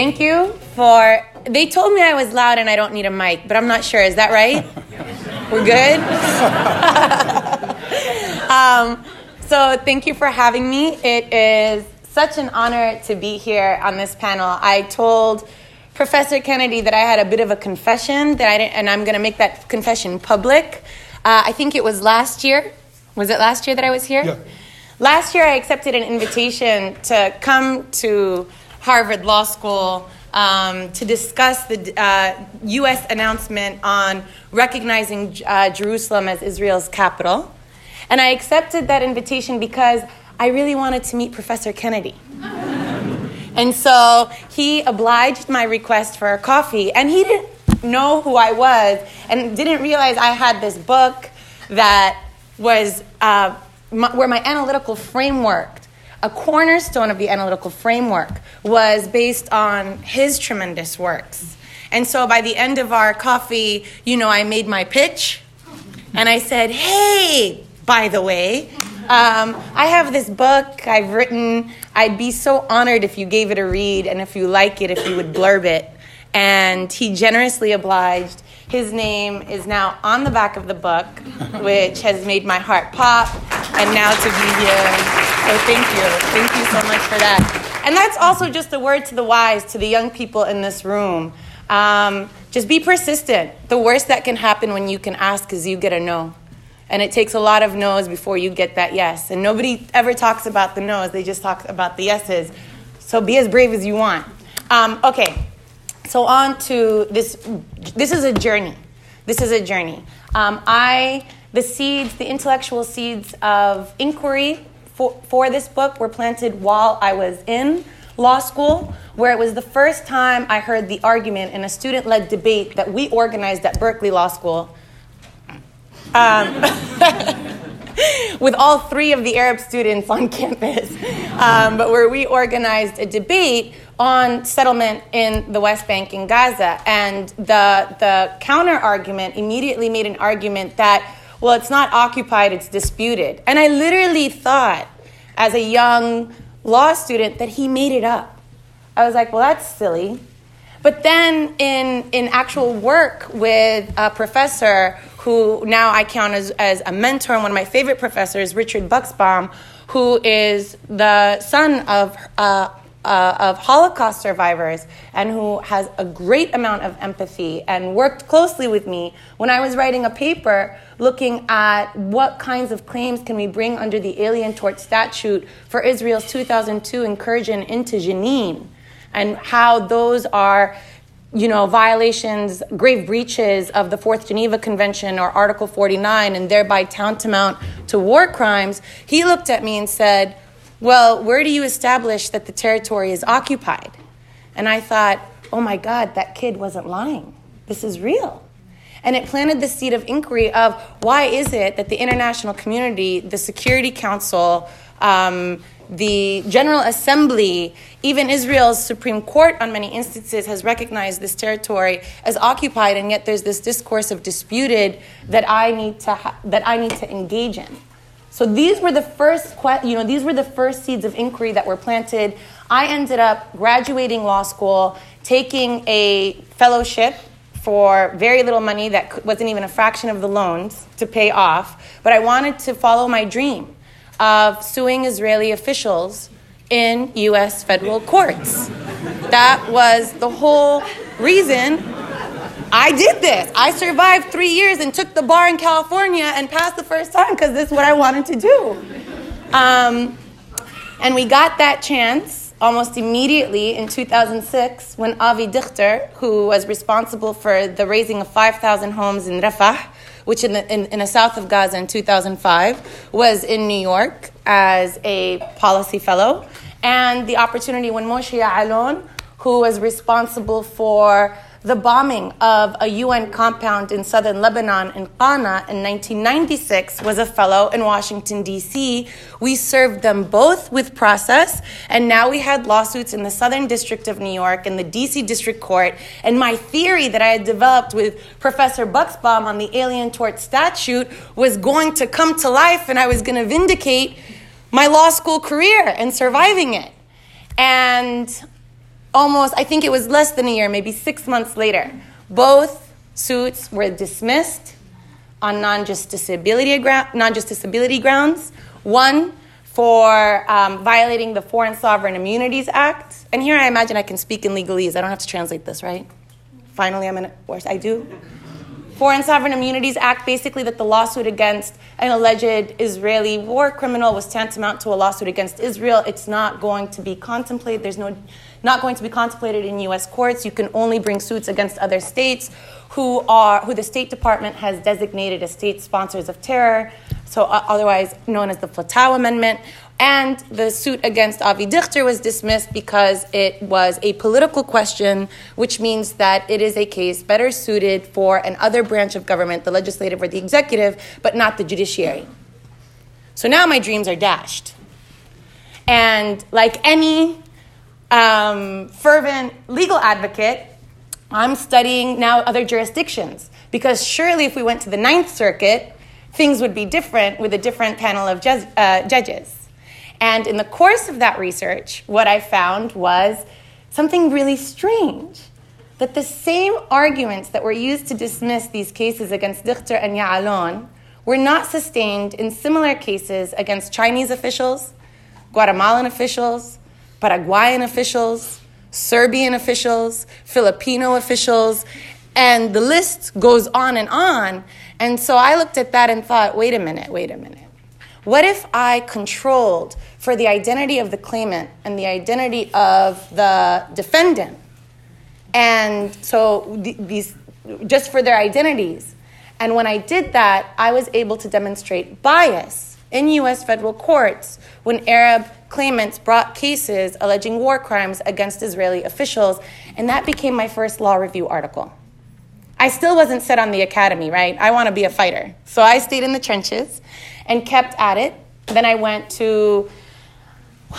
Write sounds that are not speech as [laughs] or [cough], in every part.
Thank you for. They told me I was loud and I don't need a mic, but I'm not sure. Is that right? [laughs] We're good? [laughs] um, so, thank you for having me. It is such an honor to be here on this panel. I told Professor Kennedy that I had a bit of a confession that I didn't, and I'm going to make that confession public. Uh, I think it was last year. Was it last year that I was here? Yeah. Last year, I accepted an invitation to come to Harvard Law School um, to discuss the uh, U.S. announcement on recognizing uh, Jerusalem as Israel's capital. And I accepted that invitation because I really wanted to meet Professor Kennedy. and so he obliged my request for a coffee, and he didn't know who I was and didn't realize I had this book that was uh, my, where my analytical framework, a cornerstone of the analytical framework, was based on his tremendous works. And so by the end of our coffee, you know, I made my pitch and I said, hey, by the way, um, I have this book I've written. I'd be so honored if you gave it a read and if you like it, if you would blurb it. And he generously obliged. His name is now on the back of the book, which has made my heart pop. And now to be here. So thank you. Thank you so much for that. And that's also just a word to the wise, to the young people in this room. Um, just be persistent. The worst that can happen when you can ask is you get a no. And it takes a lot of no's before you get that yes. And nobody ever talks about the no's, they just talk about the yeses. So be as brave as you want. Um, okay, so on to this. This is a journey. This is a journey. Um, I, the seeds, the intellectual seeds of inquiry for, for this book were planted while I was in law school, where it was the first time I heard the argument in a student led debate that we organized at Berkeley Law School um, [laughs] with all three of the Arab students on campus, um, but where we organized a debate on settlement in the West Bank in Gaza. And the, the counter argument immediately made an argument that, well, it's not occupied, it's disputed. And I literally thought, as a young law student, that he made it up. I was like, well, that's silly. But then in, in actual work with a professor who now I count as, as a mentor and one of my favorite professors, Richard Buxbaum, who is the son of, uh, uh, of Holocaust survivors and who has a great amount of empathy and worked closely with me when I was writing a paper looking at what kinds of claims can we bring under the Alien Tort Statute for Israel's 2002 incursion into Jenin and how those are you know, violations, grave breaches of the Fourth Geneva Convention or Article 49 and thereby tantamount to war crimes, he looked at me and said, Well, where do you establish that the territory is occupied? And I thought, Oh my God, that kid wasn't lying. This is real. And it planted the seed of inquiry of why is it that the international community, the Security Council, um, the General Assembly, even Israel's Supreme Court, on many instances, has recognized this territory as occupied, and yet there's this discourse of disputed that I need to ha- that I need to engage in. So these were the first, you know, these were the first seeds of inquiry that were planted. I ended up graduating law school, taking a fellowship for very little money that wasn't even a fraction of the loans to pay off, but I wanted to follow my dream of suing Israeli officials in U.S. federal courts. That was the whole reason I did this. I survived three years and took the bar in California and passed the first time because this is what I wanted to do. Um, and we got that chance almost immediately in 2006 when Avi Dichter, who was responsible for the razing of 5,000 homes in Rafah, which in the, in, in the south of Gaza in 2005, was in New York as a policy fellow. And the opportunity when Moshe Ya'alon, who was responsible for the bombing of a UN compound in southern Lebanon in Qana in 1996 was a fellow in Washington, D.C. We served them both with process, and now we had lawsuits in the Southern District of New York and the D.C. District Court. And my theory that I had developed with Professor Buxbaum on the Alien Tort Statute was going to come to life, and I was going to vindicate my law school career and surviving it. And almost, I think it was less than a year, maybe six months later, both suits were dismissed on non-justiciability, non-justiciability grounds. One for um, violating the Foreign Sovereign Immunities Act. And here I imagine I can speak in legalese. I don't have to translate this, right? Finally, I'm in, or I do. Foreign Sovereign Immunities Act, basically, that the lawsuit against an alleged Israeli war criminal was tantamount to a lawsuit against Israel. It's not going to be contemplated. There's no, not going to be contemplated in U.S. courts. You can only bring suits against other states who are who the State Department has designated as state sponsors of terror so uh, otherwise known as the Flatow Amendment. And the suit against Avi Dichter was dismissed because it was a political question, which means that it is a case better suited for an other branch of government, the legislative or the executive, but not the judiciary. So now my dreams are dashed. And like any um, fervent legal advocate, I'm studying now other jurisdictions because surely if we went to the Ninth Circuit, things would be different with a different panel of ju- uh, judges. And in the course of that research, what I found was something really strange that the same arguments that were used to dismiss these cases against Dichter and Ya'alon were not sustained in similar cases against Chinese officials, Guatemalan officials, Paraguayan officials, Serbian officials, Filipino officials, and the list goes on and on. And so I looked at that and thought, wait a minute, wait a minute. What if I controlled for the identity of the claimant and the identity of the defendant? And so these, just for their identities. And when I did that, I was able to demonstrate bias in US federal courts when Arab claimants brought cases alleging war crimes against Israeli officials. And that became my first law review article. I still wasn't set on the academy, right? I want to be a fighter. So I stayed in the trenches and kept at it. Then I went to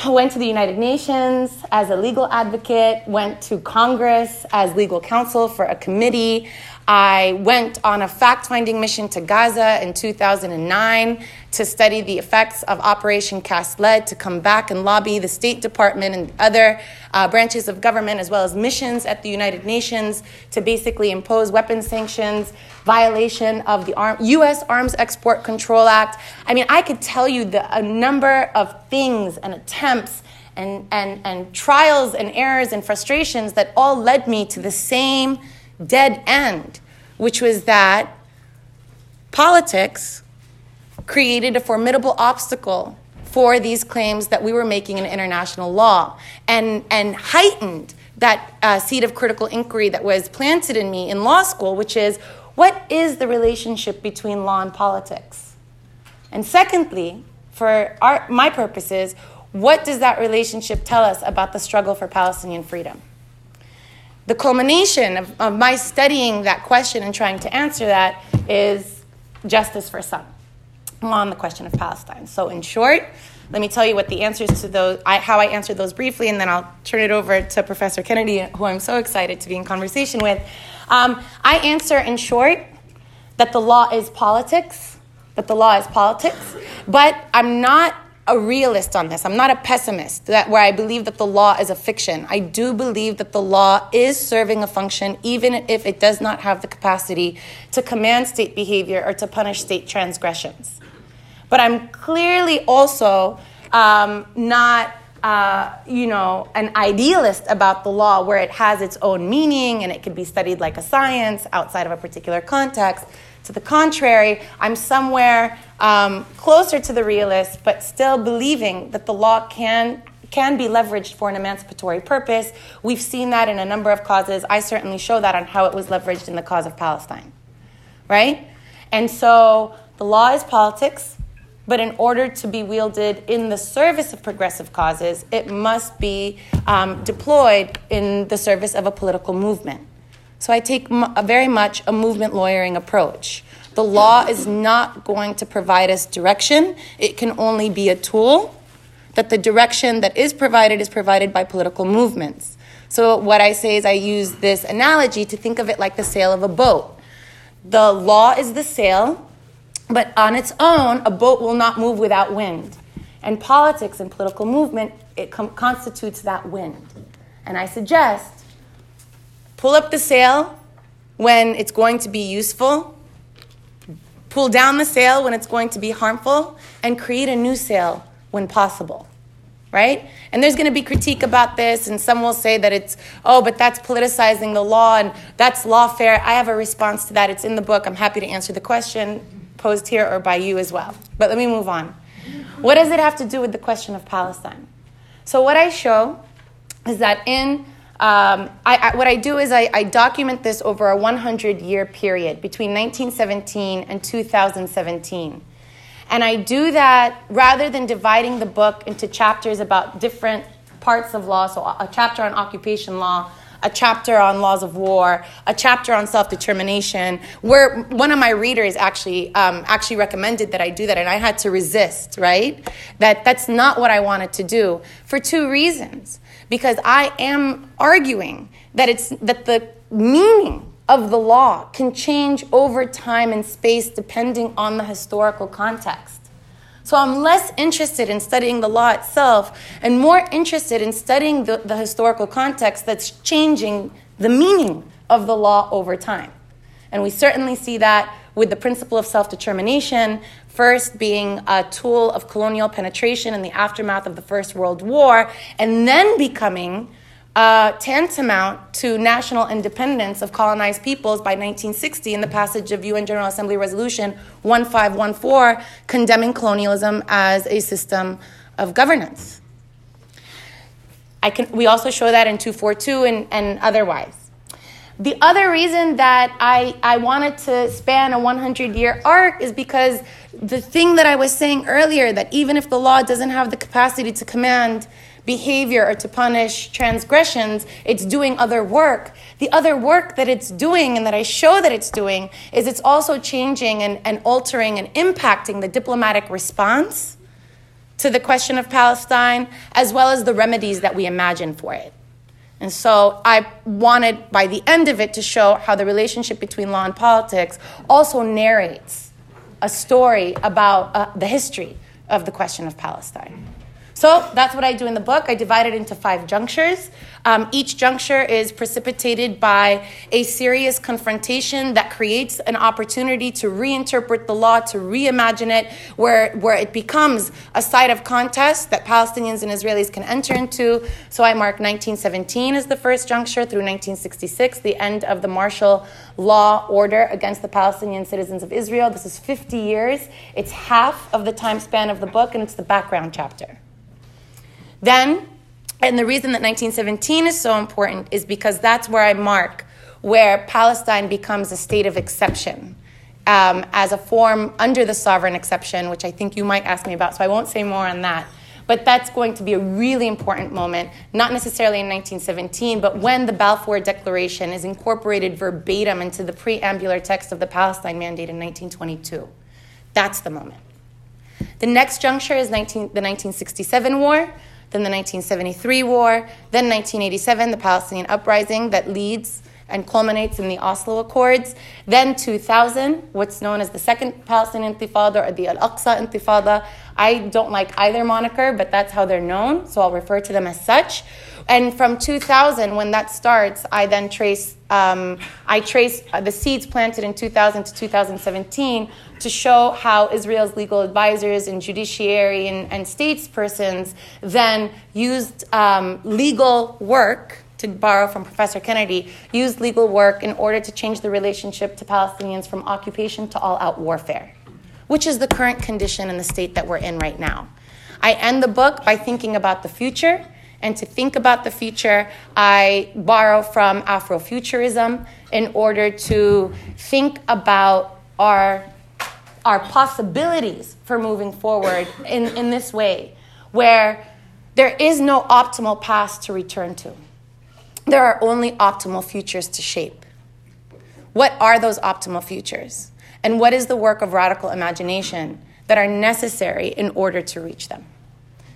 went to the United Nations as a legal advocate, went to Congress as legal counsel for a committee. I went on a fact finding mission to Gaza in 2009 to study the effects of Operation Cast Lead, to come back and lobby the State Department and other uh, branches of government, as well as missions at the United Nations, to basically impose weapons sanctions, violation of the U.S. Arms Export Control Act. I mean, I could tell you the, a number of things and attempts and, and, and trials and errors and frustrations that all led me to the same dead end, which was that politics created a formidable obstacle for these claims that we were making in international law and, and heightened that uh, seed of critical inquiry that was planted in me in law school, which is what is the relationship between law and politics? And secondly, for our, my purposes, what does that relationship tell us about the struggle for Palestinian freedom? The culmination of, of my studying that question and trying to answer that is justice for some on the question of Palestine. So, in short, let me tell you what the answers to those, I, how I answered those briefly, and then I'll turn it over to Professor Kennedy, who I'm so excited to be in conversation with. Um, I answer in short that the law is politics, that the law is politics, but I'm not a realist on this. I'm not a pessimist that where I believe that the law is a fiction. I do believe that the law is serving a function even if it does not have the capacity to command state behavior or to punish state transgressions. But I'm clearly also um, not uh, you know, an idealist about the law where it has its own meaning and it can be studied like a science outside of a particular context. To the contrary, I'm somewhere um, closer to the realist, but still believing that the law can can be leveraged for an emancipatory purpose. We've seen that in a number of causes. I certainly show that on how it was leveraged in the cause of Palestine. Right? And so the law is politics, but in order to be wielded in the service of progressive causes, it must be um, deployed in the service of a political movement. So I take a very much a movement lawyering approach. The law is not going to provide us direction, it can only be a tool. That the direction that is provided is provided by political movements. So, what I say is, I use this analogy to think of it like the sail of a boat. The law is the sail, but on its own, a boat will not move without wind. And politics and political movement, it com- constitutes that wind. And I suggest pull up the sail when it's going to be useful, pull down the sail when it's going to be harmful, and create a new sail when possible. Right? And there's going to be critique about this, and some will say that it's, oh, but that's politicizing the law and that's lawfare. I have a response to that. It's in the book. I'm happy to answer the question posed here or by you as well. But let me move on. What does it have to do with the question of Palestine? So, what I show is that in um, I, I, what I do is I, I document this over a 100 year period between 1917 and 2017. And I do that rather than dividing the book into chapters about different parts of law, so a chapter on occupation law, a chapter on laws of war, a chapter on self determination. Where one of my readers actually um, actually recommended that I do that, and I had to resist. Right? That that's not what I wanted to do for two reasons because I am arguing that it's that the meaning of the law can change over time and space depending on the historical context. So I'm less interested in studying the law itself and more interested in studying the, the historical context that's changing the meaning of the law over time. And we certainly see that with the principle of self determination, first being a tool of colonial penetration in the aftermath of the First World War, and then becoming uh, tantamount to national independence of colonized peoples by 1960 in the passage of UN General Assembly Resolution 1514, condemning colonialism as a system of governance. I can, we also show that in 242 and, and otherwise. The other reason that I, I wanted to span a 100 year arc is because the thing that I was saying earlier that even if the law doesn't have the capacity to command behavior or to punish transgressions, it's doing other work. The other work that it's doing and that I show that it's doing is it's also changing and, and altering and impacting the diplomatic response to the question of Palestine, as well as the remedies that we imagine for it. And so I wanted, by the end of it, to show how the relationship between law and politics also narrates a story about uh, the history of the question of Palestine. So that's what I do in the book. I divide it into five junctures. Um, each juncture is precipitated by a serious confrontation that creates an opportunity to reinterpret the law, to reimagine it, where, where it becomes a site of contest that Palestinians and Israelis can enter into. So I mark 1917 as the first juncture through 1966, the end of the martial law order against the Palestinian citizens of Israel. This is 50 years. It's half of the time span of the book, and it's the background chapter. Then, and the reason that 1917 is so important is because that's where I mark where Palestine becomes a state of exception. Um, as a form under the sovereign exception, which I think you might ask me about, so I won't say more on that. But that's going to be a really important moment, not necessarily in 1917, but when the Balfour Declaration is incorporated verbatim into the preambular text of the Palestine Mandate in 1922. That's the moment. The next juncture is 19, the 1967 war, then the 1973 war, then 1987, the Palestinian uprising that leads and culminates in the Oslo Accords. Then 2000, what's known as the Second Palestinian Intifada or the Al Aqsa Intifada. I don't like either moniker, but that's how they're known, so I'll refer to them as such. And from 2000, when that starts, I then trace um, I trace uh, the seeds planted in 2000 to 2017 to show how Israel's legal advisors and judiciary and, and statespersons then used um, legal work to borrow from Professor Kennedy, used legal work in order to change the relationship to Palestinians from occupation to all out warfare, which is the current condition in the state that we're in right now. I end the book by thinking about the future and to think about the future, I borrow from Afrofuturism in order to think about our, our possibilities for moving forward in, in this way, where there is no optimal past to return to. There are only optimal futures to shape. What are those optimal futures? And what is the work of radical imagination that are necessary in order to reach them?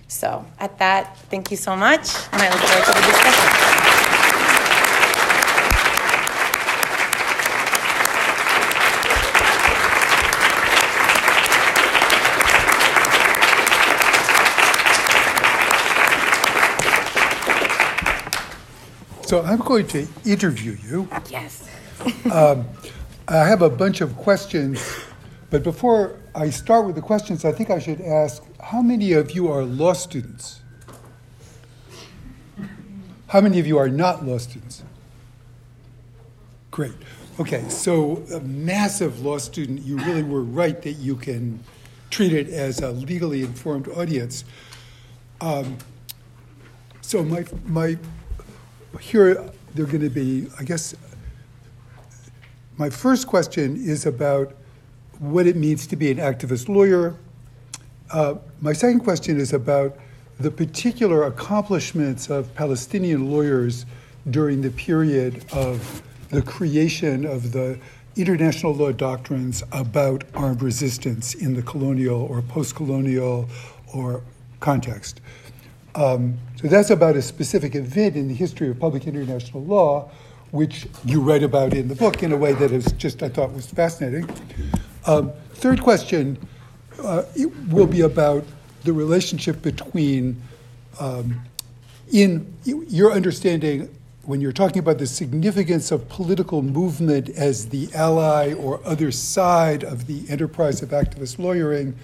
So, at that, thank you so much, and I look forward to the discussion. So I'm going to interview you. Yes. um, I have a bunch of questions but before I start with the questions, I think I should ask how many of you are law students? How many of you are not law students? Great. Okay, so a massive law student, you really were right that you can treat it as a legally informed audience. Um, so my my here they're going to be, I guess. My first question is about what it means to be an activist lawyer. Uh, my second question is about the particular accomplishments of Palestinian lawyers during the period of the creation of the international law doctrines about armed resistance in the colonial or post colonial or context. Um, so that's about a specific event in the history of public international law, which you write about in the book in a way that is just, I thought, was fascinating. Um, third question uh, will be about the relationship between, um, in your understanding when you're talking about the significance of political movement as the ally or other side of the enterprise of activist lawyering,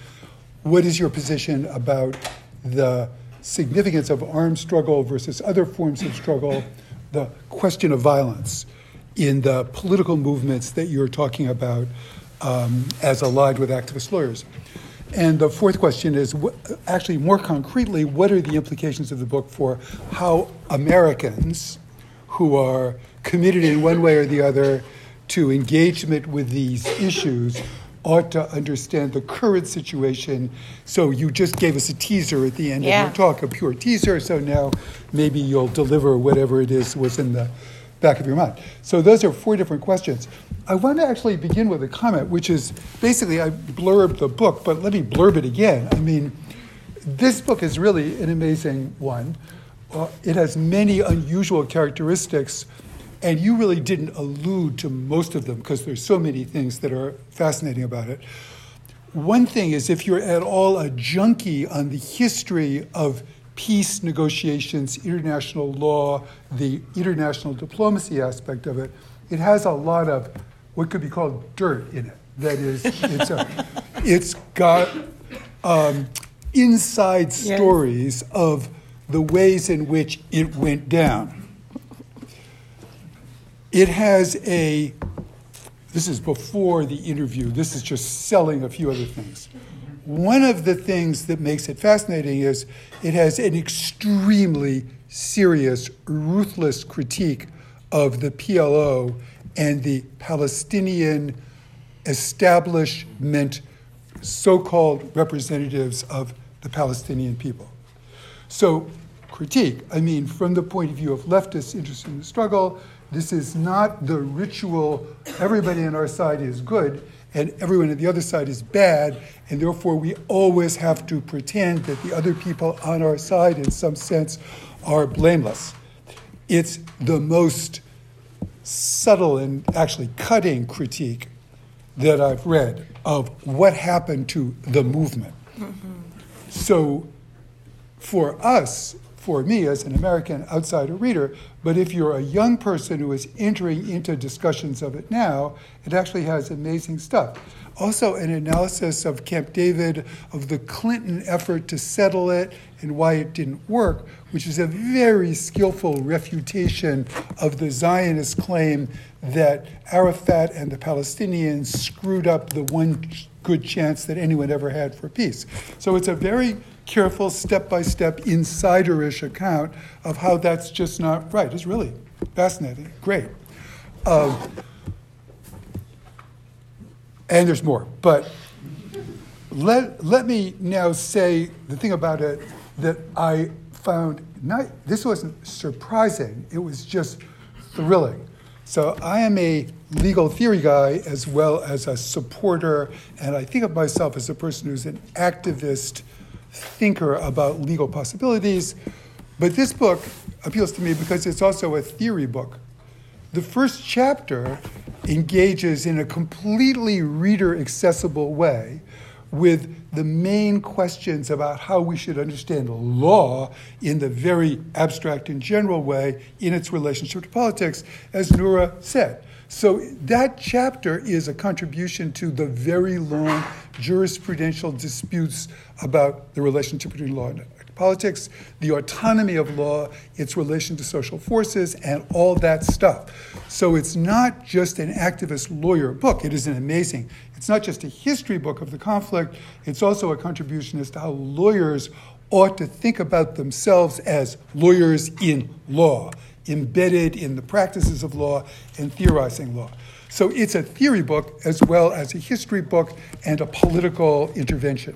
what is your position about the significance of armed struggle versus other forms of struggle, the question of violence in the political movements that you're talking about um, as allied with activist lawyers? And the fourth question is actually more concretely, what are the implications of the book for how Americans? who are committed in one way or the other to engagement with these issues ought to understand the current situation. So you just gave us a teaser at the end yeah. of your talk, a pure teaser. So now maybe you'll deliver whatever it is was in the back of your mind. So those are four different questions. I want to actually begin with a comment, which is basically I blurbed the book, but let me blurb it again. I mean, this book is really an amazing one. Uh, it has many unusual characteristics, and you really didn't allude to most of them because there's so many things that are fascinating about it. One thing is if you're at all a junkie on the history of peace negotiations, international law, the international diplomacy aspect of it, it has a lot of what could be called dirt in it. That is, it's, a, it's got um, inside stories of the ways in which it went down. It has a, this is before the interview, this is just selling a few other things. One of the things that makes it fascinating is it has an extremely serious, ruthless critique of the PLO and the Palestinian establishment, so called representatives of the Palestinian people. So critique. I mean, from the point of view of leftists interested in the struggle, this is not the ritual, everybody on our side is good and everyone on the other side is bad, and therefore we always have to pretend that the other people on our side, in some sense, are blameless. It's the most subtle and actually cutting critique that I've read of what happened to the movement. Mm-hmm. So, for us, for me as an American outsider reader, but if you're a young person who is entering into discussions of it now, it actually has amazing stuff. Also, an analysis of Camp David, of the Clinton effort to settle it and why it didn't work, which is a very skillful refutation of the Zionist claim that Arafat and the Palestinians screwed up the one good chance that anyone ever had for peace. So it's a very careful, step by step, insiderish account of how that's just not right. It's really fascinating, great. Um, and there's more, but let, let me now say the thing about it that I found not, this wasn't surprising, it was just thrilling. So I am a legal theory guy as well as a supporter, and I think of myself as a person who's an activist thinker about legal possibilities. But this book appeals to me because it's also a theory book. The first chapter engages in a completely reader accessible way with the main questions about how we should understand law in the very abstract and general way in its relationship to politics, as Noura said. So that chapter is a contribution to the very long jurisprudential disputes about the relationship between law and politics, the autonomy of law, its relation to social forces, and all that stuff. So it's not just an activist lawyer book. It is an amazing, it's not just a history book of the conflict, it's also a contribution as to how lawyers ought to think about themselves as lawyers in law, embedded in the practices of law and theorizing law. So it's a theory book as well as a history book and a political intervention.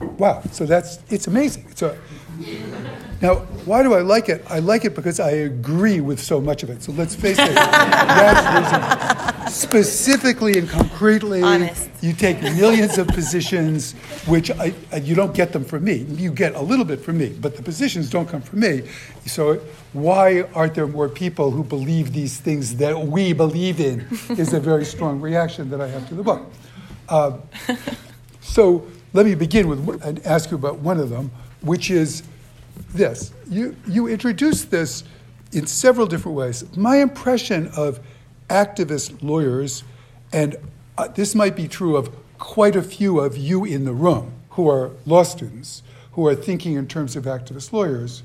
Wow, so that's, it's amazing. It's a, now, why do I like it? I like it because I agree with so much of it. So let's face it, that's specifically and concretely, Honest. you take millions of positions, which I, you don't get them from me. You get a little bit from me, but the positions don't come from me. So why aren't there more people who believe these things that we believe in? Is a very strong reaction that I have to the book. Uh, so let me begin with and ask you about one of them, which is this. You, you introduced this in several different ways. My impression of activist lawyers, and uh, this might be true of quite a few of you in the room who are law students, who are thinking in terms of activist lawyers,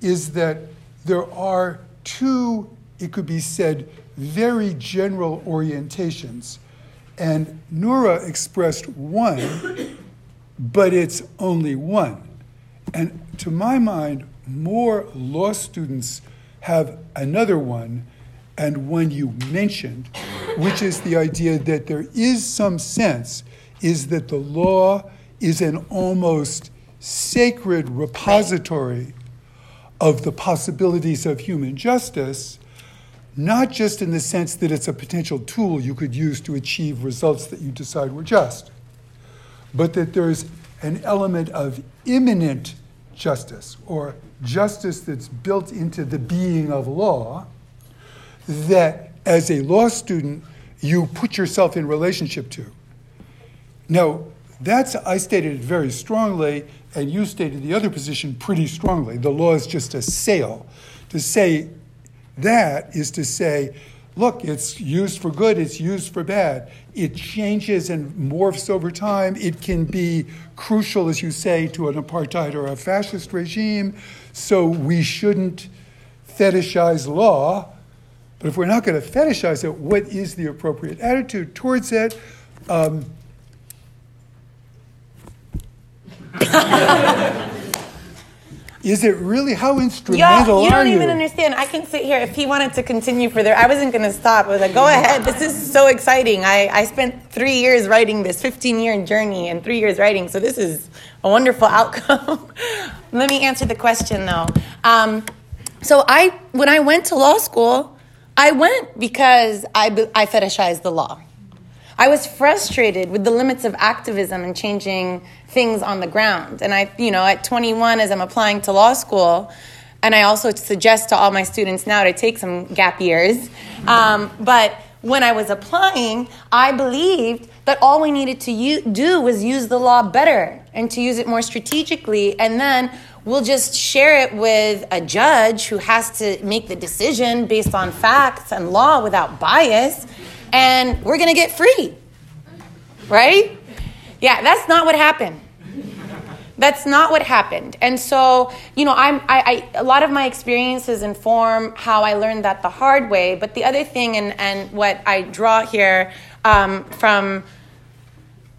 is that there are two, it could be said, very general orientations. And Noura expressed one, but it's only one. And to my mind, more law students have another one, and one you mentioned, which is the idea that there is some sense is that the law is an almost sacred repository of the possibilities of human justice, not just in the sense that it's a potential tool you could use to achieve results that you decide were just, but that there's an element of immanent justice or justice that's built into the being of law that as a law student you put yourself in relationship to. Now, that's, I stated it very strongly, and you stated the other position pretty strongly. The law is just a sail. To say that is to say, look, it's used for good, it's used for bad. It changes and morphs over time. It can be crucial, as you say, to an apartheid or a fascist regime. So we shouldn't fetishize law. But if we're not going to fetishize it, what is the appropriate attitude towards it? Um, [laughs] Is it really how instrumental Yo, you don't even understand. I can sit here if he wanted to continue further. I wasn't going to stop. I was like, go ahead. This is so exciting. I, I spent three years writing this 15 year journey and three years writing. So this is a wonderful [laughs] outcome. Let me answer the question though. Um, so I, when I went to law school, I went because I, I fetishized the law. I was frustrated with the limits of activism and changing things on the ground. And I, you know, at 21, as I'm applying to law school, and I also suggest to all my students now to take some gap years. Um, but when I was applying, I believed that all we needed to u- do was use the law better and to use it more strategically. And then we'll just share it with a judge who has to make the decision based on facts and law without bias and we're going to get free. Right? Yeah, that's not what happened. That's not what happened. And so, you know, I'm, I, I, a lot of my experiences inform how I learned that the hard way. But the other thing, and, and what I draw here um, from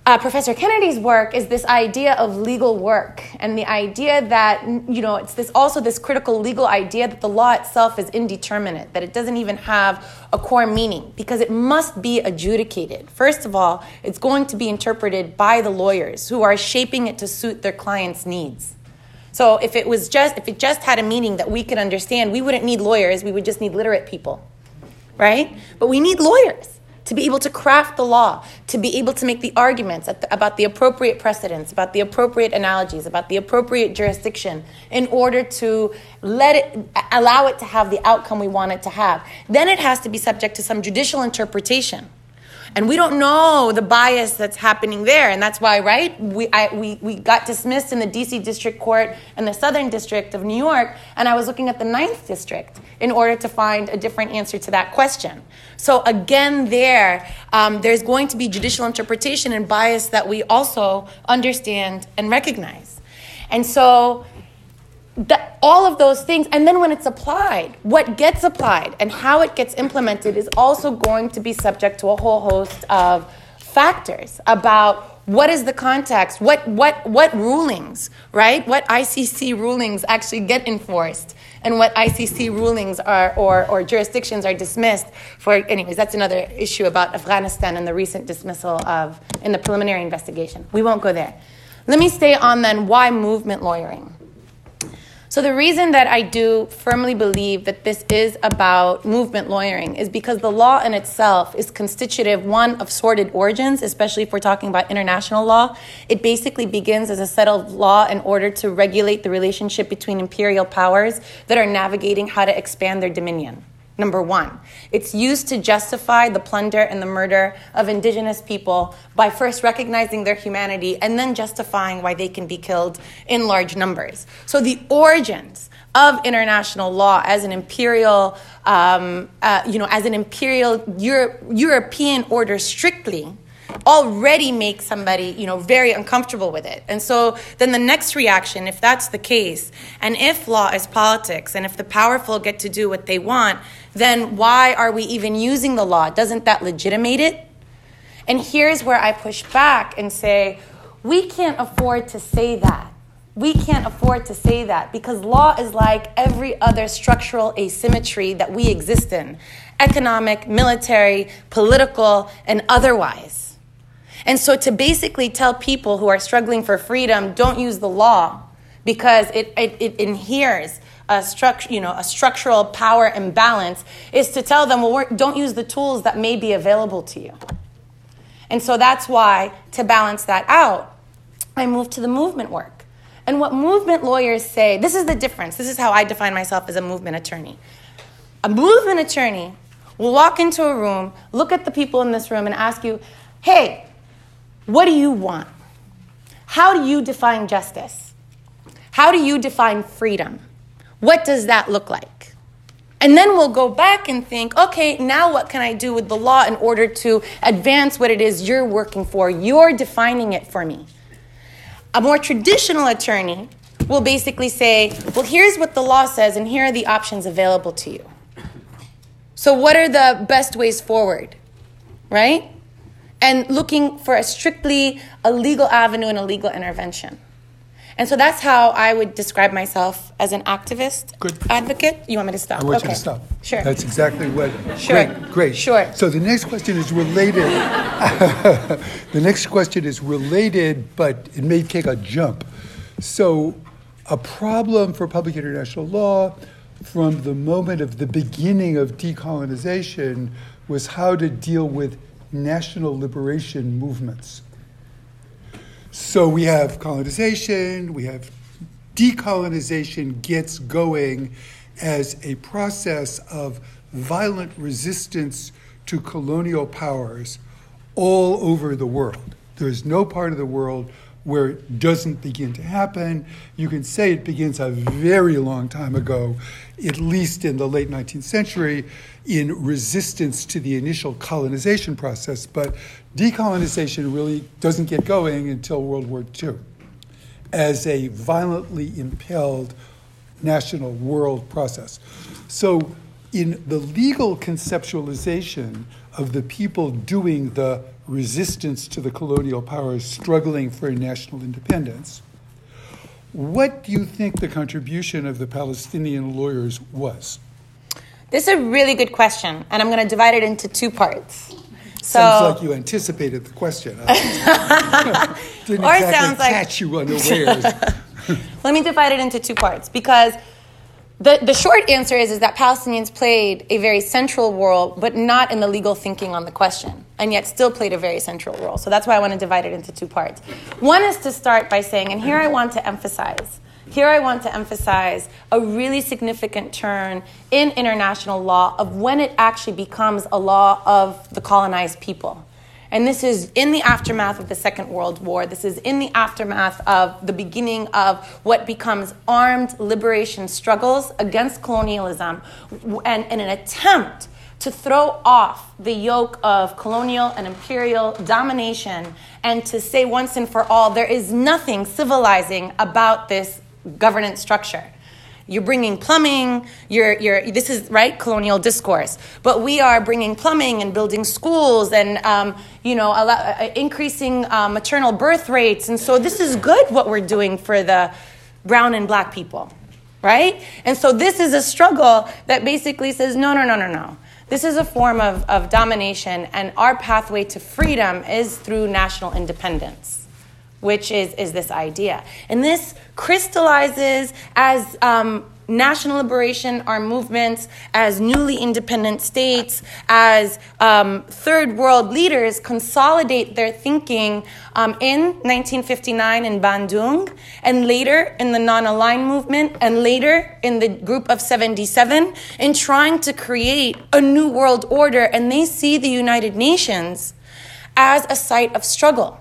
uh, Professor Kennedy's work is this idea of legal work and the idea that you know it's this also this critical legal idea that the law itself is indeterminate that it doesn't even have a core meaning because it must be adjudicated. First of all it's going to be interpreted by the lawyers who are shaping it to suit their clients needs. So if it was just if it just had a meaning that we could understand we wouldn't need lawyers we would just need literate people right? But we need lawyers to be able to craft the law, to be able to make the arguments the, about the appropriate precedents, about the appropriate analogies, about the appropriate jurisdiction, in order to let it allow it to have the outcome we want it to have. Then it has to be subject to some judicial interpretation. And we don't know the bias that's happening there. And that's why, right, we, I, we, we got dismissed in the DC District Court and the Southern District of New York, and I was looking at the Ninth District in order to find a different answer to that question. So, again, there, um, there's going to be judicial interpretation and bias that we also understand and recognize. And so, that all of those things. And then when it's applied what gets applied and how it gets implemented is also going to be subject to a whole host of factors about what is the context what what what rulings right? What icc rulings actually get enforced and what icc rulings are or, or jurisdictions are dismissed for anyways that's another issue about afghanistan and the recent dismissal of in the preliminary investigation. We won't go there. Let me stay on then why movement lawyering so, the reason that I do firmly believe that this is about movement lawyering is because the law in itself is constitutive, one, of sordid origins, especially if we're talking about international law. It basically begins as a set of law in order to regulate the relationship between imperial powers that are navigating how to expand their dominion number one. It's used to justify the plunder and the murder of indigenous people by first recognizing their humanity and then justifying why they can be killed in large numbers. So the origins of international law as an imperial, um, uh, you know, as an imperial Euro- European order strictly already make somebody, you know, very uncomfortable with it. And so then the next reaction, if that's the case, and if law is politics, and if the powerful get to do what they want, then why are we even using the law? Doesn't that legitimate it? And here's where I push back and say, we can't afford to say that. We can't afford to say that because law is like every other structural asymmetry that we exist in economic, military, political, and otherwise. And so to basically tell people who are struggling for freedom, don't use the law because it, it, it adheres a, struct, you know, a structural power imbalance is to tell them, well, don't use the tools that may be available to you. And so that's why, to balance that out, I moved to the movement work. And what movement lawyers say, this is the difference. This is how I define myself as a movement attorney. A movement attorney will walk into a room, look at the people in this room, and ask you, hey, what do you want? How do you define justice? How do you define freedom? What does that look like? And then we'll go back and think, okay, now what can I do with the law in order to advance what it is you're working for? You're defining it for me. A more traditional attorney will basically say, well, here's what the law says, and here are the options available to you. So, what are the best ways forward? Right? And looking for a strictly a legal avenue and a legal intervention. And so that's how I would describe myself as an activist, Good. advocate. You want me to stop? I want okay. you to stop. Sure. That's exactly what. Sure. Great, great. Sure. So the next question is related. [laughs] the next question is related, but it may take a jump. So, a problem for public international law from the moment of the beginning of decolonization was how to deal with national liberation movements. So we have colonization, we have decolonization gets going as a process of violent resistance to colonial powers all over the world. There's no part of the world where it doesn't begin to happen. You can say it begins a very long time ago, at least in the late 19th century, in resistance to the initial colonization process. But decolonization really doesn't get going until World War II as a violently impelled national world process. So, in the legal conceptualization of the people doing the resistance to the colonial powers struggling for national independence. What do you think the contribution of the Palestinian lawyers was? This is a really good question, and I'm going to divide it into two parts. So, sounds like you anticipated the question. [laughs] Didn't or exactly sounds like catch you unawares. [laughs] Let me divide it into two parts because the, the short answer is, is that Palestinians played a very central role, but not in the legal thinking on the question, and yet still played a very central role. So that's why I want to divide it into two parts. One is to start by saying, and here I want to emphasize, here I want to emphasize a really significant turn in international law of when it actually becomes a law of the colonized people. And this is in the aftermath of the Second World War. This is in the aftermath of the beginning of what becomes armed liberation struggles against colonialism and, and an attempt to throw off the yoke of colonial and imperial domination and to say once and for all there is nothing civilizing about this governance structure. You're bringing plumbing. You're, you're, this is right colonial discourse. But we are bringing plumbing and building schools and um, you know uh, increasing uh, maternal birth rates. And so this is good what we're doing for the brown and black people, right? And so this is a struggle that basically says no, no, no, no, no. This is a form of, of domination, and our pathway to freedom is through national independence which is, is this idea. And this crystallizes as um, national liberation, our movements, as newly independent states, as um, third world leaders consolidate their thinking um, in 1959 in Bandung, and later in the non aligned movement, and later in the group of 77, in trying to create a new world order. And they see the United Nations as a site of struggle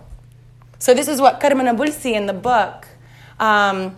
so this is what Karma Nabulsi in the book, um,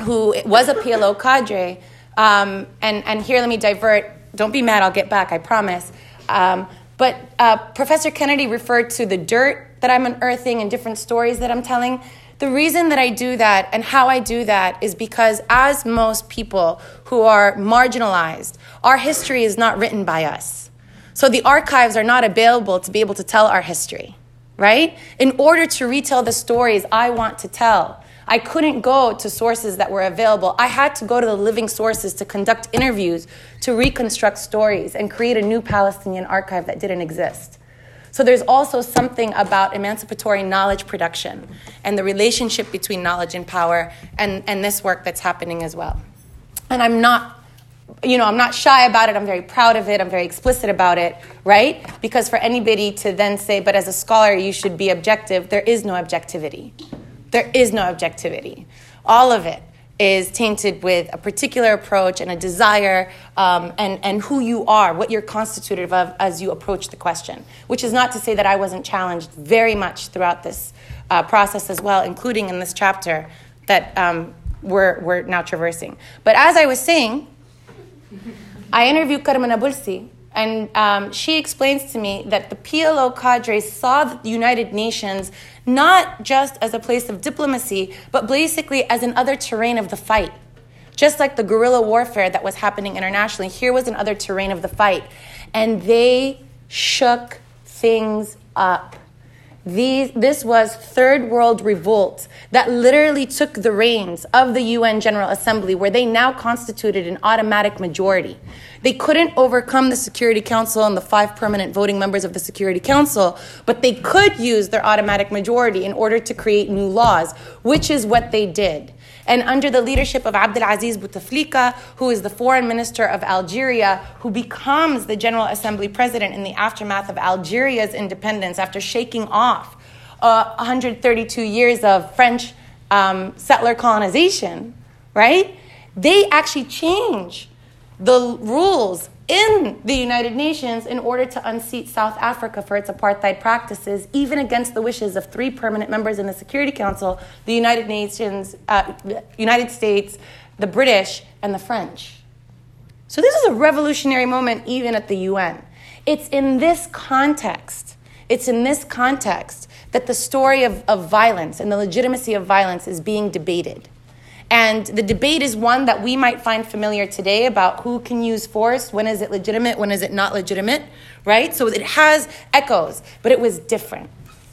who was a PLO cadre, um, and, and here let me divert. Don't be mad, I'll get back, I promise. Um, but uh, Professor Kennedy referred to the dirt that I'm unearthing and different stories that I'm telling. The reason that I do that and how I do that is because, as most people who are marginalized, our history is not written by us. So the archives are not available to be able to tell our history right? In order to retell the stories I want to tell, I couldn't go to sources that were available. I had to go to the living sources to conduct interviews, to reconstruct stories, and create a new Palestinian archive that didn't exist. So there's also something about emancipatory knowledge production and the relationship between knowledge and power and, and this work that's happening as well. And I'm not you know, I'm not shy about it. I'm very proud of it. I'm very explicit about it, right? Because for anybody to then say, but as a scholar, you should be objective, there is no objectivity. There is no objectivity. All of it is tainted with a particular approach and a desire um, and, and who you are, what you're constitutive of as you approach the question. Which is not to say that I wasn't challenged very much throughout this uh, process as well, including in this chapter that um, we're, we're now traversing. But as I was saying, I interviewed Karma Nabulsi, and um, she explains to me that the PLO cadre saw the United Nations not just as a place of diplomacy, but basically as another terrain of the fight. Just like the guerrilla warfare that was happening internationally, here was another terrain of the fight. And they shook things up. These, this was third world revolt that literally took the reins of the UN General Assembly, where they now constituted an automatic majority. They couldn't overcome the Security Council and the five permanent voting members of the Security Council, but they could use their automatic majority in order to create new laws, which is what they did. And under the leadership of Abdelaziz Bouteflika, who is the foreign minister of Algeria, who becomes the General Assembly president in the aftermath of Algeria's independence after shaking off uh, 132 years of French um, settler colonization, right? They actually change the rules in the United Nations in order to unseat South Africa for its apartheid practices, even against the wishes of three permanent members in the Security Council the United Nations, uh, United States, the British, and the French. So, this is a revolutionary moment even at the UN. It's in this context, it's in this context that the story of, of violence and the legitimacy of violence is being debated. And the debate is one that we might find familiar today about who can use force, when is it legitimate, when is it not legitimate, right? So it has echoes, but it was different.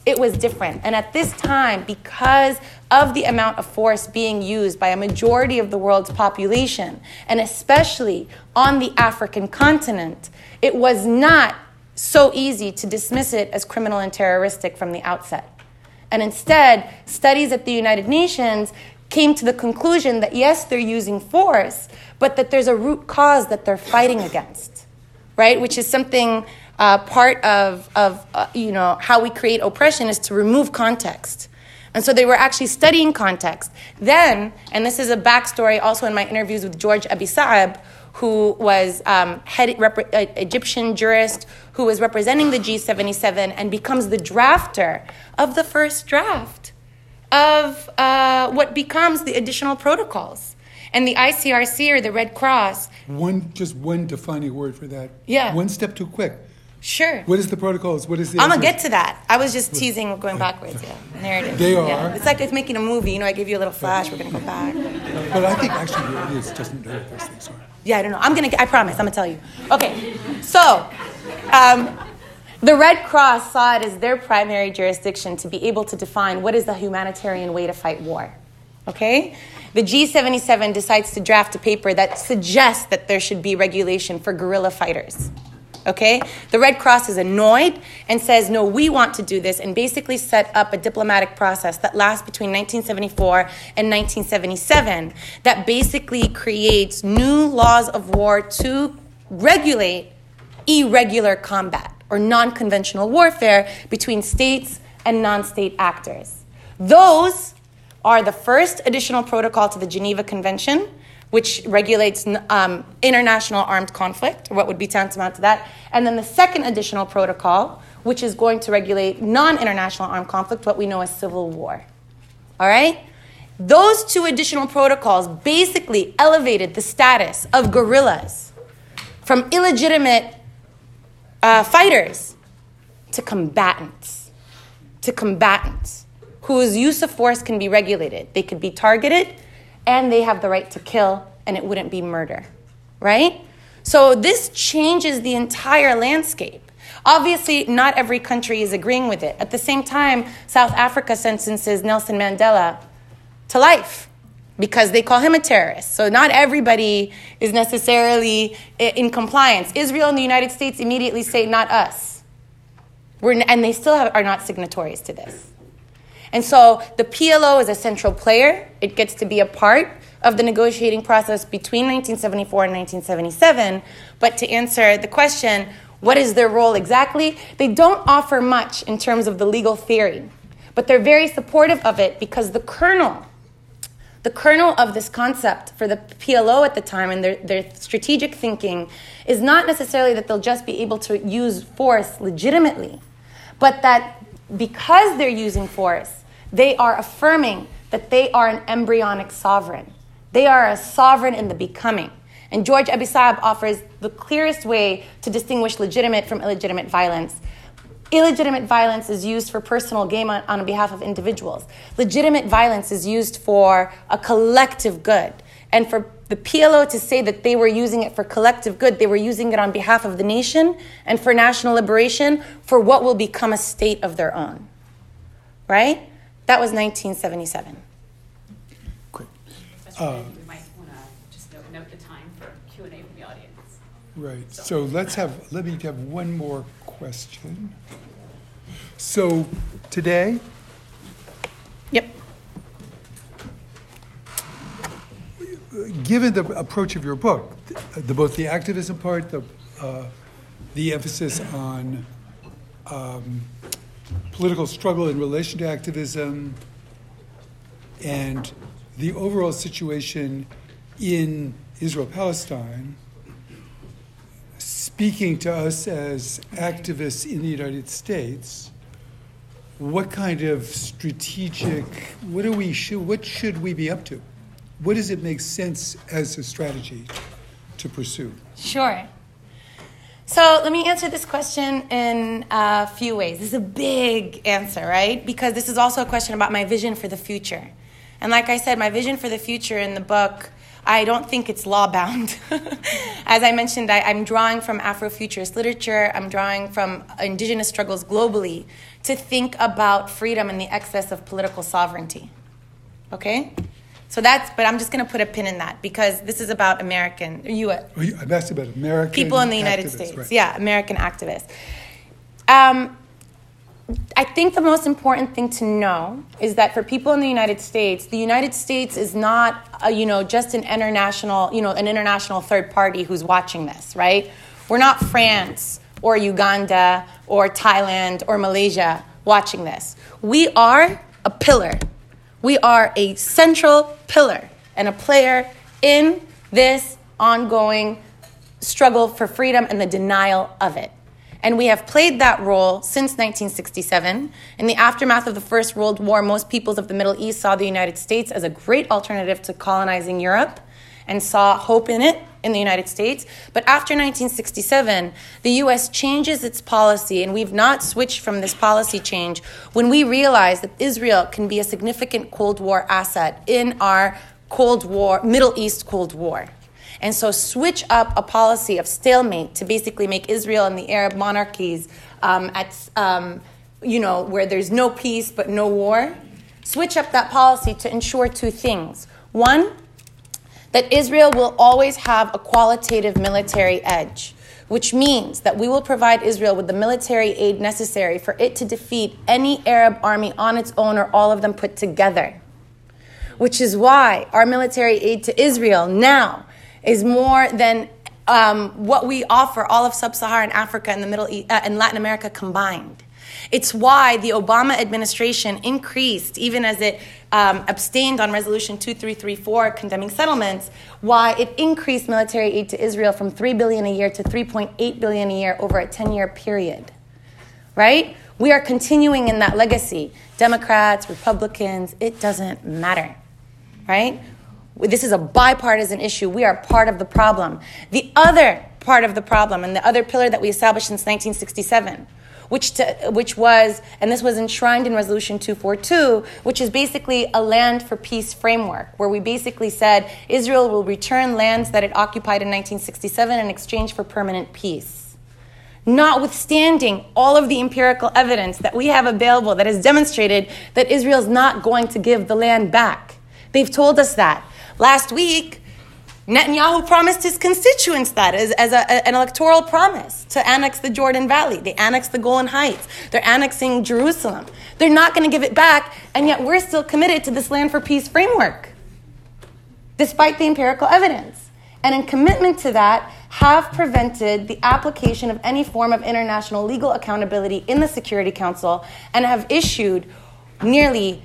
It was different. And at this time, because of the amount of force being used by a majority of the world's population, and especially on the African continent, it was not so easy to dismiss it as criminal and terroristic from the outset. And instead, studies at the United Nations came to the conclusion that yes, they're using force, but that there's a root cause that they're fighting against, right? Which is something uh, part of, of uh, you know, how we create oppression is to remove context. And so they were actually studying context. Then, and this is a backstory also in my interviews with George Abi Saab, who was um, head rep- uh, Egyptian jurist who was representing the G77 and becomes the drafter of the first draft of uh, what becomes the additional protocols. And the ICRC or the Red Cross. One, just one defining word for that. Yeah. One step too quick. Sure. What is the protocols? What is the? I'm gonna get to that. I was just teasing, going backwards. Yeah, narrative. They are. Yeah. It's like it's making a movie. You know, I give you a little flash. We're gonna go back. But I think actually the audience doesn't know what those things are. Yeah, I don't know. I'm gonna. I promise. I'm gonna tell you. Okay. So, um, the Red Cross saw it as their primary jurisdiction to be able to define what is the humanitarian way to fight war. Okay. The G77 decides to draft a paper that suggests that there should be regulation for guerrilla fighters. Okay? The Red Cross is annoyed and says, no, we want to do this, and basically set up a diplomatic process that lasts between 1974 and 1977 that basically creates new laws of war to regulate irregular combat or non conventional warfare between states and non state actors. Those are the first additional protocol to the Geneva Convention which regulates um, international armed conflict, or what would be tantamount to that. And then the second additional protocol, which is going to regulate non international armed conflict, what we know as civil war. All right? Those two additional protocols basically elevated the status of guerrillas from illegitimate uh, fighters to combatants. To combatants whose use of force can be regulated. They could be targeted and they have the right to kill, and it wouldn't be murder, right? So this changes the entire landscape. Obviously, not every country is agreeing with it. At the same time, South Africa sentences Nelson Mandela to life because they call him a terrorist. So not everybody is necessarily in compliance. Israel and the United States immediately say, not us. We're, and they still have, are not signatories to this. And so the PLO is a central player. It gets to be a part of the negotiating process between 1974 and 1977. But to answer the question, what is their role exactly? They don't offer much in terms of the legal theory, but they're very supportive of it because the kernel, the kernel of this concept for the PLO at the time and their, their strategic thinking is not necessarily that they'll just be able to use force legitimately, but that because they're using force, they are affirming that they are an embryonic sovereign. They are a sovereign in the becoming. And George Abi Saab offers the clearest way to distinguish legitimate from illegitimate violence. Illegitimate violence is used for personal gain on, on behalf of individuals. Legitimate violence is used for a collective good. And for the PLO to say that they were using it for collective good, they were using it on behalf of the nation and for national liberation for what will become a state of their own. Right? That was 1977. Great. Uh, we might want to just note, note the time for Q and A from the audience. Right. So let's have. Let me have one more question. So today. Yep. Given the approach of your book, the, both the activism part, the uh, the emphasis on um, political struggle in relation to activism and the overall situation in Israel Palestine, speaking to us as activists in the United States, what kind of strategic, what do we should, what should we be up to? What does it make sense as a strategy to pursue? Sure. So let me answer this question in a few ways. This is a big answer, right? Because this is also a question about my vision for the future. And like I said, my vision for the future in the book, I don't think it's law bound. [laughs] As I mentioned, I, am drawing from Afrofuturist literature, I'm drawing from indigenous struggles globally to think about freedom and the excess of political sovereignty. Okay? So that's, but I'm just going to put a pin in that because this is about American. Oh, I'm asking about American people in the United States. Right. Yeah, American activists. Um, I think the most important thing to know is that for people in the United States, the United States is not, a, you know, just an international, you know, an international third party who's watching this, right? We're not France or Uganda or Thailand or Malaysia watching this. We are a pillar we are a central pillar and a player in this ongoing struggle for freedom and the denial of it. And we have played that role since 1967. In the aftermath of the First World War, most peoples of the Middle East saw the United States as a great alternative to colonizing Europe and saw hope in it in the United States. But after 1967, the US changes its policy, and we've not switched from this policy change when we realize that Israel can be a significant Cold War asset in our Cold War, Middle East Cold War. And so, switch up a policy of stalemate to basically make Israel and the Arab monarchies um, at, um, you know, where there's no peace but no war. Switch up that policy to ensure two things. One, that Israel will always have a qualitative military edge, which means that we will provide Israel with the military aid necessary for it to defeat any Arab army on its own or all of them put together. Which is why our military aid to Israel now is more than um, what we offer all of sub-Saharan Africa and the Middle East, uh, and Latin America combined. It's why the Obama administration increased, even as it um, abstained on Resolution 2334 condemning settlements, why it increased military aid to Israel from 3 billion a year to 3.8 billion a year over a 10-year period. Right? We are continuing in that legacy. Democrats, Republicans, it doesn't matter. Right? This is a bipartisan issue. We are part of the problem. The other part of the problem and the other pillar that we established since 1967 which, to, which was, and this was enshrined in Resolution 242, which is basically a land for peace framework, where we basically said Israel will return lands that it occupied in 1967 in exchange for permanent peace. Notwithstanding all of the empirical evidence that we have available that has demonstrated that Israel is not going to give the land back. They've told us that. Last week, Netanyahu promised his constituents that as, as a, an electoral promise to annex the Jordan Valley. They annexed the Golan Heights. They're annexing Jerusalem. They're not going to give it back, and yet we're still committed to this land for peace framework, despite the empirical evidence. And in commitment to that, have prevented the application of any form of international legal accountability in the Security Council and have issued nearly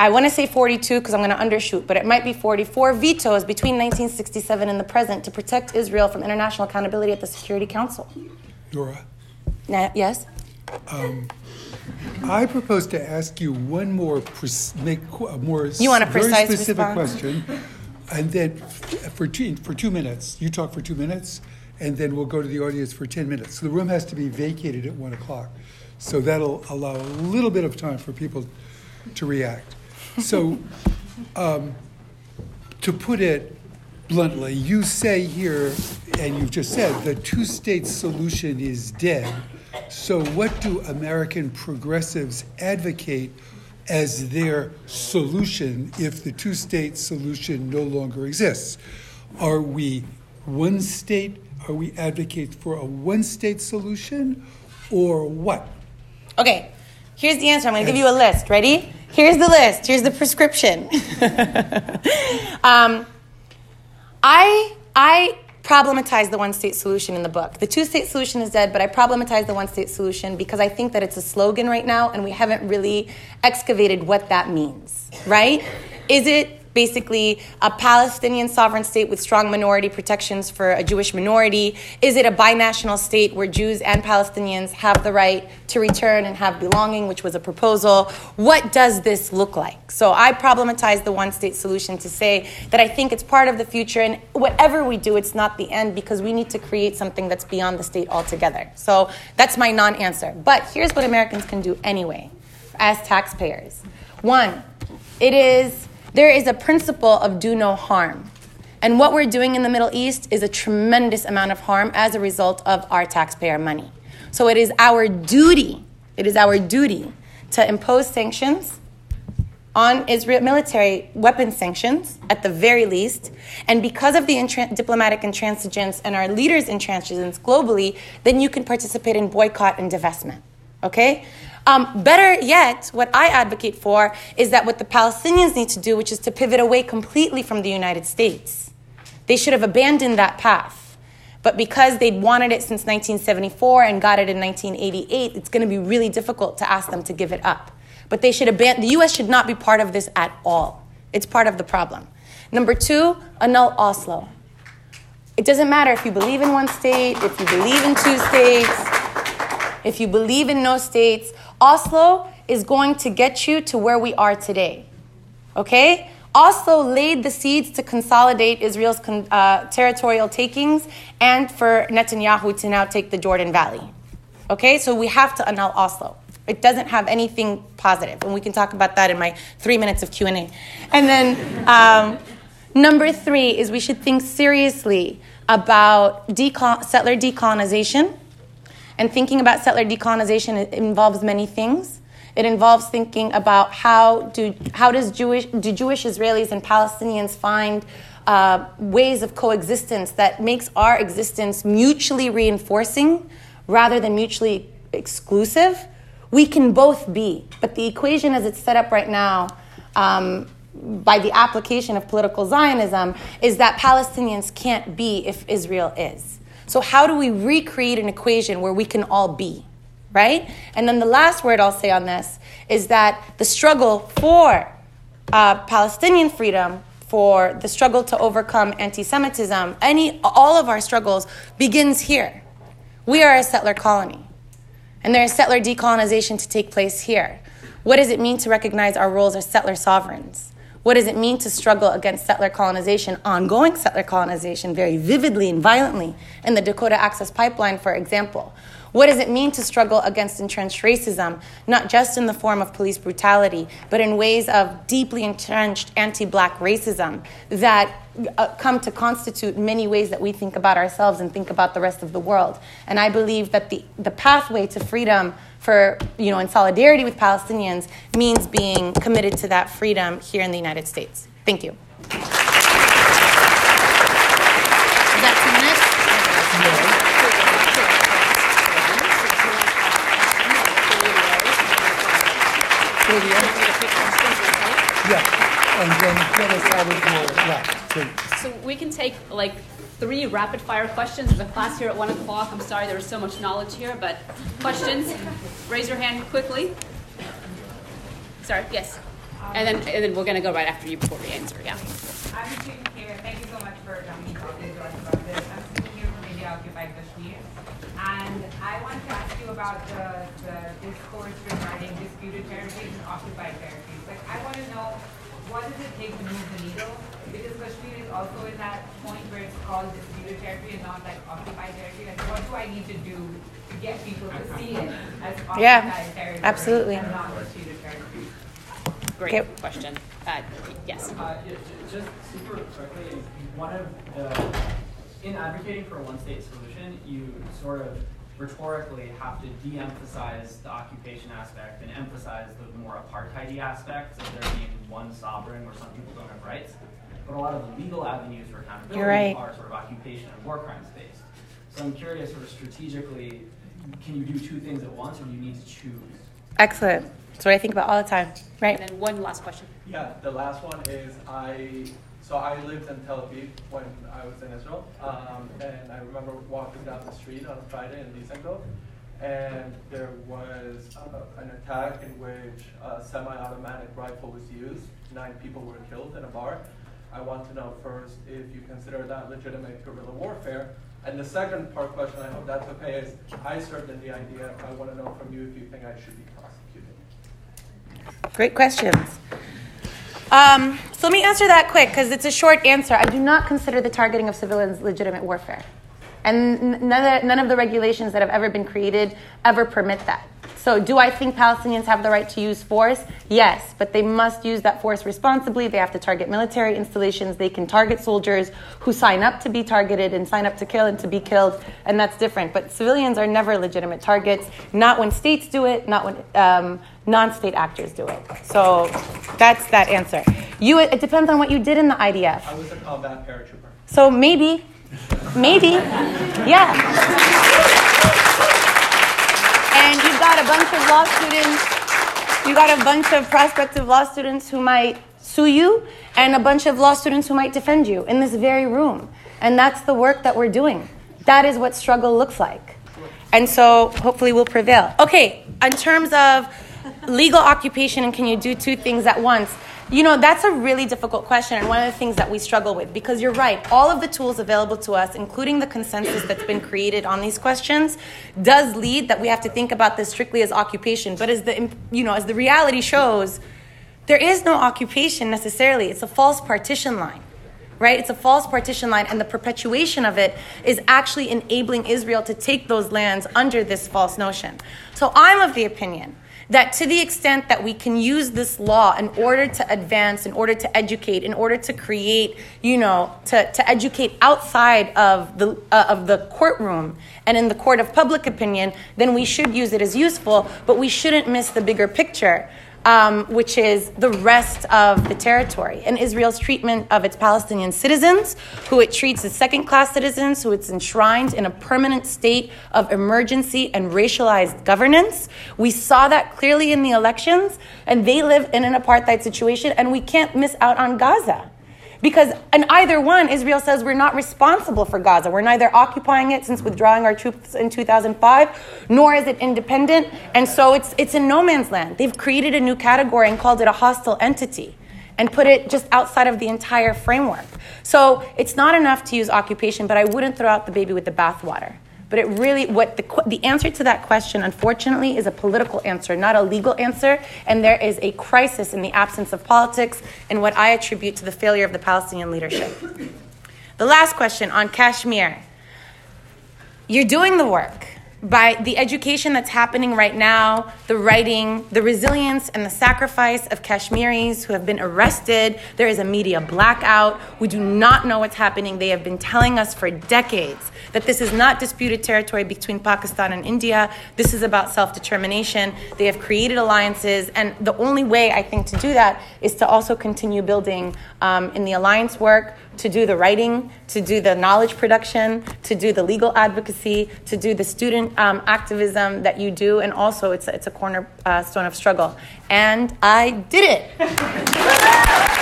I want to say 42 because I'm going to undershoot, but it might be 44 vetoes between 1967 and the present to protect Israel from international accountability at the Security Council. Noura? Na- yes? Um, I propose to ask you one more, make a more you want a very specific response? question, and then for two, for two minutes, you talk for two minutes, and then we'll go to the audience for 10 minutes. So the room has to be vacated at 1 o'clock. So that'll allow a little bit of time for people to react. So, um, to put it bluntly, you say here, and you've just said, the two state solution is dead. So, what do American progressives advocate as their solution if the two state solution no longer exists? Are we one state? Are we advocates for a one state solution or what? Okay, here's the answer. I'm going to give you a list. Ready? Here's the list. Here's the prescription. [laughs] um, I I problematize the one state solution in the book. The two state solution is dead, but I problematize the one state solution because I think that it's a slogan right now, and we haven't really excavated what that means. Right? Is it basically a Palestinian sovereign state with strong minority protections for a Jewish minority? Is it a binational state where Jews and Palestinians have the right to return and have belonging, which was a proposal? What does this look like? So I problematize the one state solution to say that I think it's part of the future, and whatever we do, it's not the end because we need to create something that's beyond the state altogether. So that's my non answer. But here's what Americans can do anyway as taxpayers. One, it is there is a principle of do no harm. And what we're doing in the Middle East is a tremendous amount of harm as a result of our taxpayer money. So it is our duty, it is our duty to impose sanctions on Israel, military weapon sanctions at the very least. And because of the intran- diplomatic intransigence and our leaders' intransigence globally, then you can participate in boycott and divestment. Okay? Um, better yet, what I advocate for is that what the Palestinians need to do, which is to pivot away completely from the United States. They should have abandoned that path. But because they'd wanted it since 1974 and got it in 1988, it's going to be really difficult to ask them to give it up. But they should abandon, the US should not be part of this at all. It's part of the problem. Number two, annul Oslo. It doesn't matter if you believe in one state, if you believe in two states, if you believe in no states. Oslo is going to get you to where we are today. Okay? Oslo laid the seeds to consolidate Israel's uh, territorial takings and for Netanyahu to now take the Jordan Valley. Okay? So we have to annul Oslo. It doesn't have anything positive, and we can talk about that in my three minutes of Q and A. And then um, number three is we should think seriously about decol- settler decolonization. And thinking about settler decolonization involves many things. It involves thinking about how do how does Jewish do Jewish Israelis and Palestinians find uh, ways of coexistence that makes our existence mutually reinforcing rather than mutually exclusive. We can both be, but the equation as it's set up right now. Um, by the application of political Zionism is that Palestinians can't be if Israel is. So, how do we recreate an equation where we can all be? Right? And then the last word I'll say on this is that the struggle for uh, Palestinian freedom, for the struggle to overcome anti Semitism, any, all of our struggles begins here. We are a settler colony. And there is settler decolonization to take place here. What does it mean to recognize our roles as settler sovereigns? What does it mean to struggle against settler colonization, ongoing settler colonization, very vividly and violently in the Dakota Access Pipeline, for example? What does it mean to struggle against entrenched racism, not just in the form of police brutality, but in ways of deeply entrenched anti black racism that uh, come to constitute many ways that we think about ourselves and think about the rest of the world? And I believe that the, the pathway to freedom for, you know, in solidarity with Palestinians means being committed to that freedom here in the United States. Thank you. Is that Yeah, and then tell us how it will, yeah. So we can take like three rapid fire questions. There's a class here at 1 o'clock. I'm sorry there was so much knowledge here, but questions? Raise your hand quickly. Sorry, yes. And then, and then we're going to go right after you before we answer, yeah. I'm sitting here. Thank you so much for coming talking to us about this. I'm sitting here from India Occupied Kashmir. And I want to ask you about the, the discourse regarding disputed territories and occupied territories. Like, I want to know what does it take to move the needle? Because Kashmir is also in that point where it's called disputed territory and not like occupied territory. Like, what do I need to do to get people to see it as occupied [laughs] Yeah, territory absolutely. and not disputed territory? Great Okay. question. Uh, yes. Uh, just super quickly, one of the, in advocating for a one-state solution, you sort of rhetorically have to de-emphasize the occupation aspect and emphasize the more apartheidy aspects of there being one sovereign where some people don't have rights. But a lot of the legal avenues for accountability right. are sort of occupation and war crimes based. So I'm curious, sort of strategically, can you do two things at once, or do you need to choose? Excellent. That's what I think about all the time. Right? And then one last question. Yeah, the last one is I. So I lived in Tel Aviv when I was in Israel, um, and I remember walking down the street on a Friday in Dizengoff, and there was uh, an attack in which a semi-automatic rifle was used. Nine people were killed in a bar. I want to know first if you consider that legitimate guerrilla warfare. And the second part question, I hope that's okay, is I served in the IDF. I want to know from you if you think I should be prosecuted. Great questions. Um, so let me answer that quick because it's a short answer. I do not consider the targeting of civilians legitimate warfare. And none of, none of the regulations that have ever been created ever permit that. So, do I think Palestinians have the right to use force? Yes, but they must use that force responsibly. They have to target military installations. They can target soldiers who sign up to be targeted and sign up to kill and to be killed, and that's different. But civilians are never legitimate targets, not when states do it, not when um, non state actors do it. So, that's that answer. You, it depends on what you did in the IDF. I was a combat paratrooper. So, maybe, maybe, yeah. And you've got a bunch of law students, you got a bunch of prospective law students who might sue you, and a bunch of law students who might defend you in this very room. And that's the work that we're doing. That is what struggle looks like. And so hopefully we'll prevail. Okay, in terms of legal occupation and can you do two things at once? You know, that's a really difficult question and one of the things that we struggle with because you're right. All of the tools available to us, including the consensus that's been created on these questions, does lead that we have to think about this strictly as occupation. But as the, you know, as the reality shows, there is no occupation necessarily. It's a false partition line right? It's a false partition line, and the perpetuation of it is actually enabling Israel to take those lands under this false notion. So I'm of the opinion that to the extent that we can use this law in order to advance, in order to educate, in order to create, you know, to, to educate outside of the, uh, of the courtroom and in the court of public opinion, then we should use it as useful, but we shouldn't miss the bigger picture um, which is the rest of the territory and Israel's treatment of its Palestinian citizens, who it treats as second class citizens, who it's enshrined in a permanent state of emergency and racialized governance. We saw that clearly in the elections, and they live in an apartheid situation, and we can't miss out on Gaza. Because in either one, Israel says we're not responsible for Gaza. We're neither occupying it since withdrawing our troops in 2005, nor is it independent. And so it's, it's in no man's land. They've created a new category and called it a hostile entity and put it just outside of the entire framework. So it's not enough to use occupation, but I wouldn't throw out the baby with the bathwater. But it really, what the, the answer to that question, unfortunately, is a political answer, not a legal answer. And there is a crisis in the absence of politics and what I attribute to the failure of the Palestinian leadership. The last question on Kashmir. You're doing the work by the education that's happening right now, the writing, the resilience and the sacrifice of Kashmiris who have been arrested. There is a media blackout. We do not know what's happening. They have been telling us for decades that this is not disputed territory between Pakistan and India. This is about self determination. They have created alliances, and the only way I think to do that is to also continue building um, in the alliance work to do the writing, to do the knowledge production, to do the legal advocacy, to do the student um, activism that you do, and also it's, it's a cornerstone of struggle. And I did it. [laughs]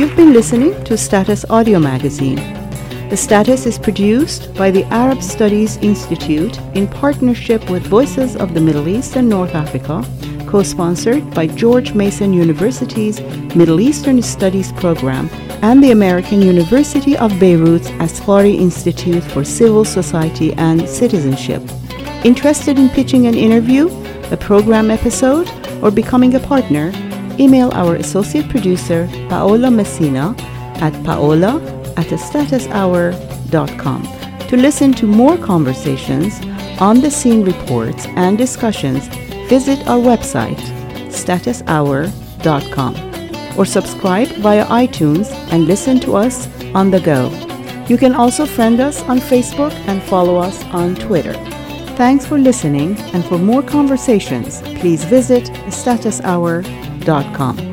You've been listening to Status Audio Magazine. The Status is produced by the Arab Studies Institute in partnership with Voices of the Middle East and North Africa, co sponsored by George Mason University's Middle Eastern Studies program and the American University of Beirut's Asfari Institute for Civil Society and Citizenship. Interested in pitching an interview, a program episode, or becoming a partner? Email our associate producer, Paola Messina, at paola at statushour.com to listen to more conversations, on the scene reports, and discussions. Visit our website, statushour.com, or subscribe via iTunes and listen to us on the go. You can also friend us on Facebook and follow us on Twitter. Thanks for listening, and for more conversations, please visit statushour.com dot com.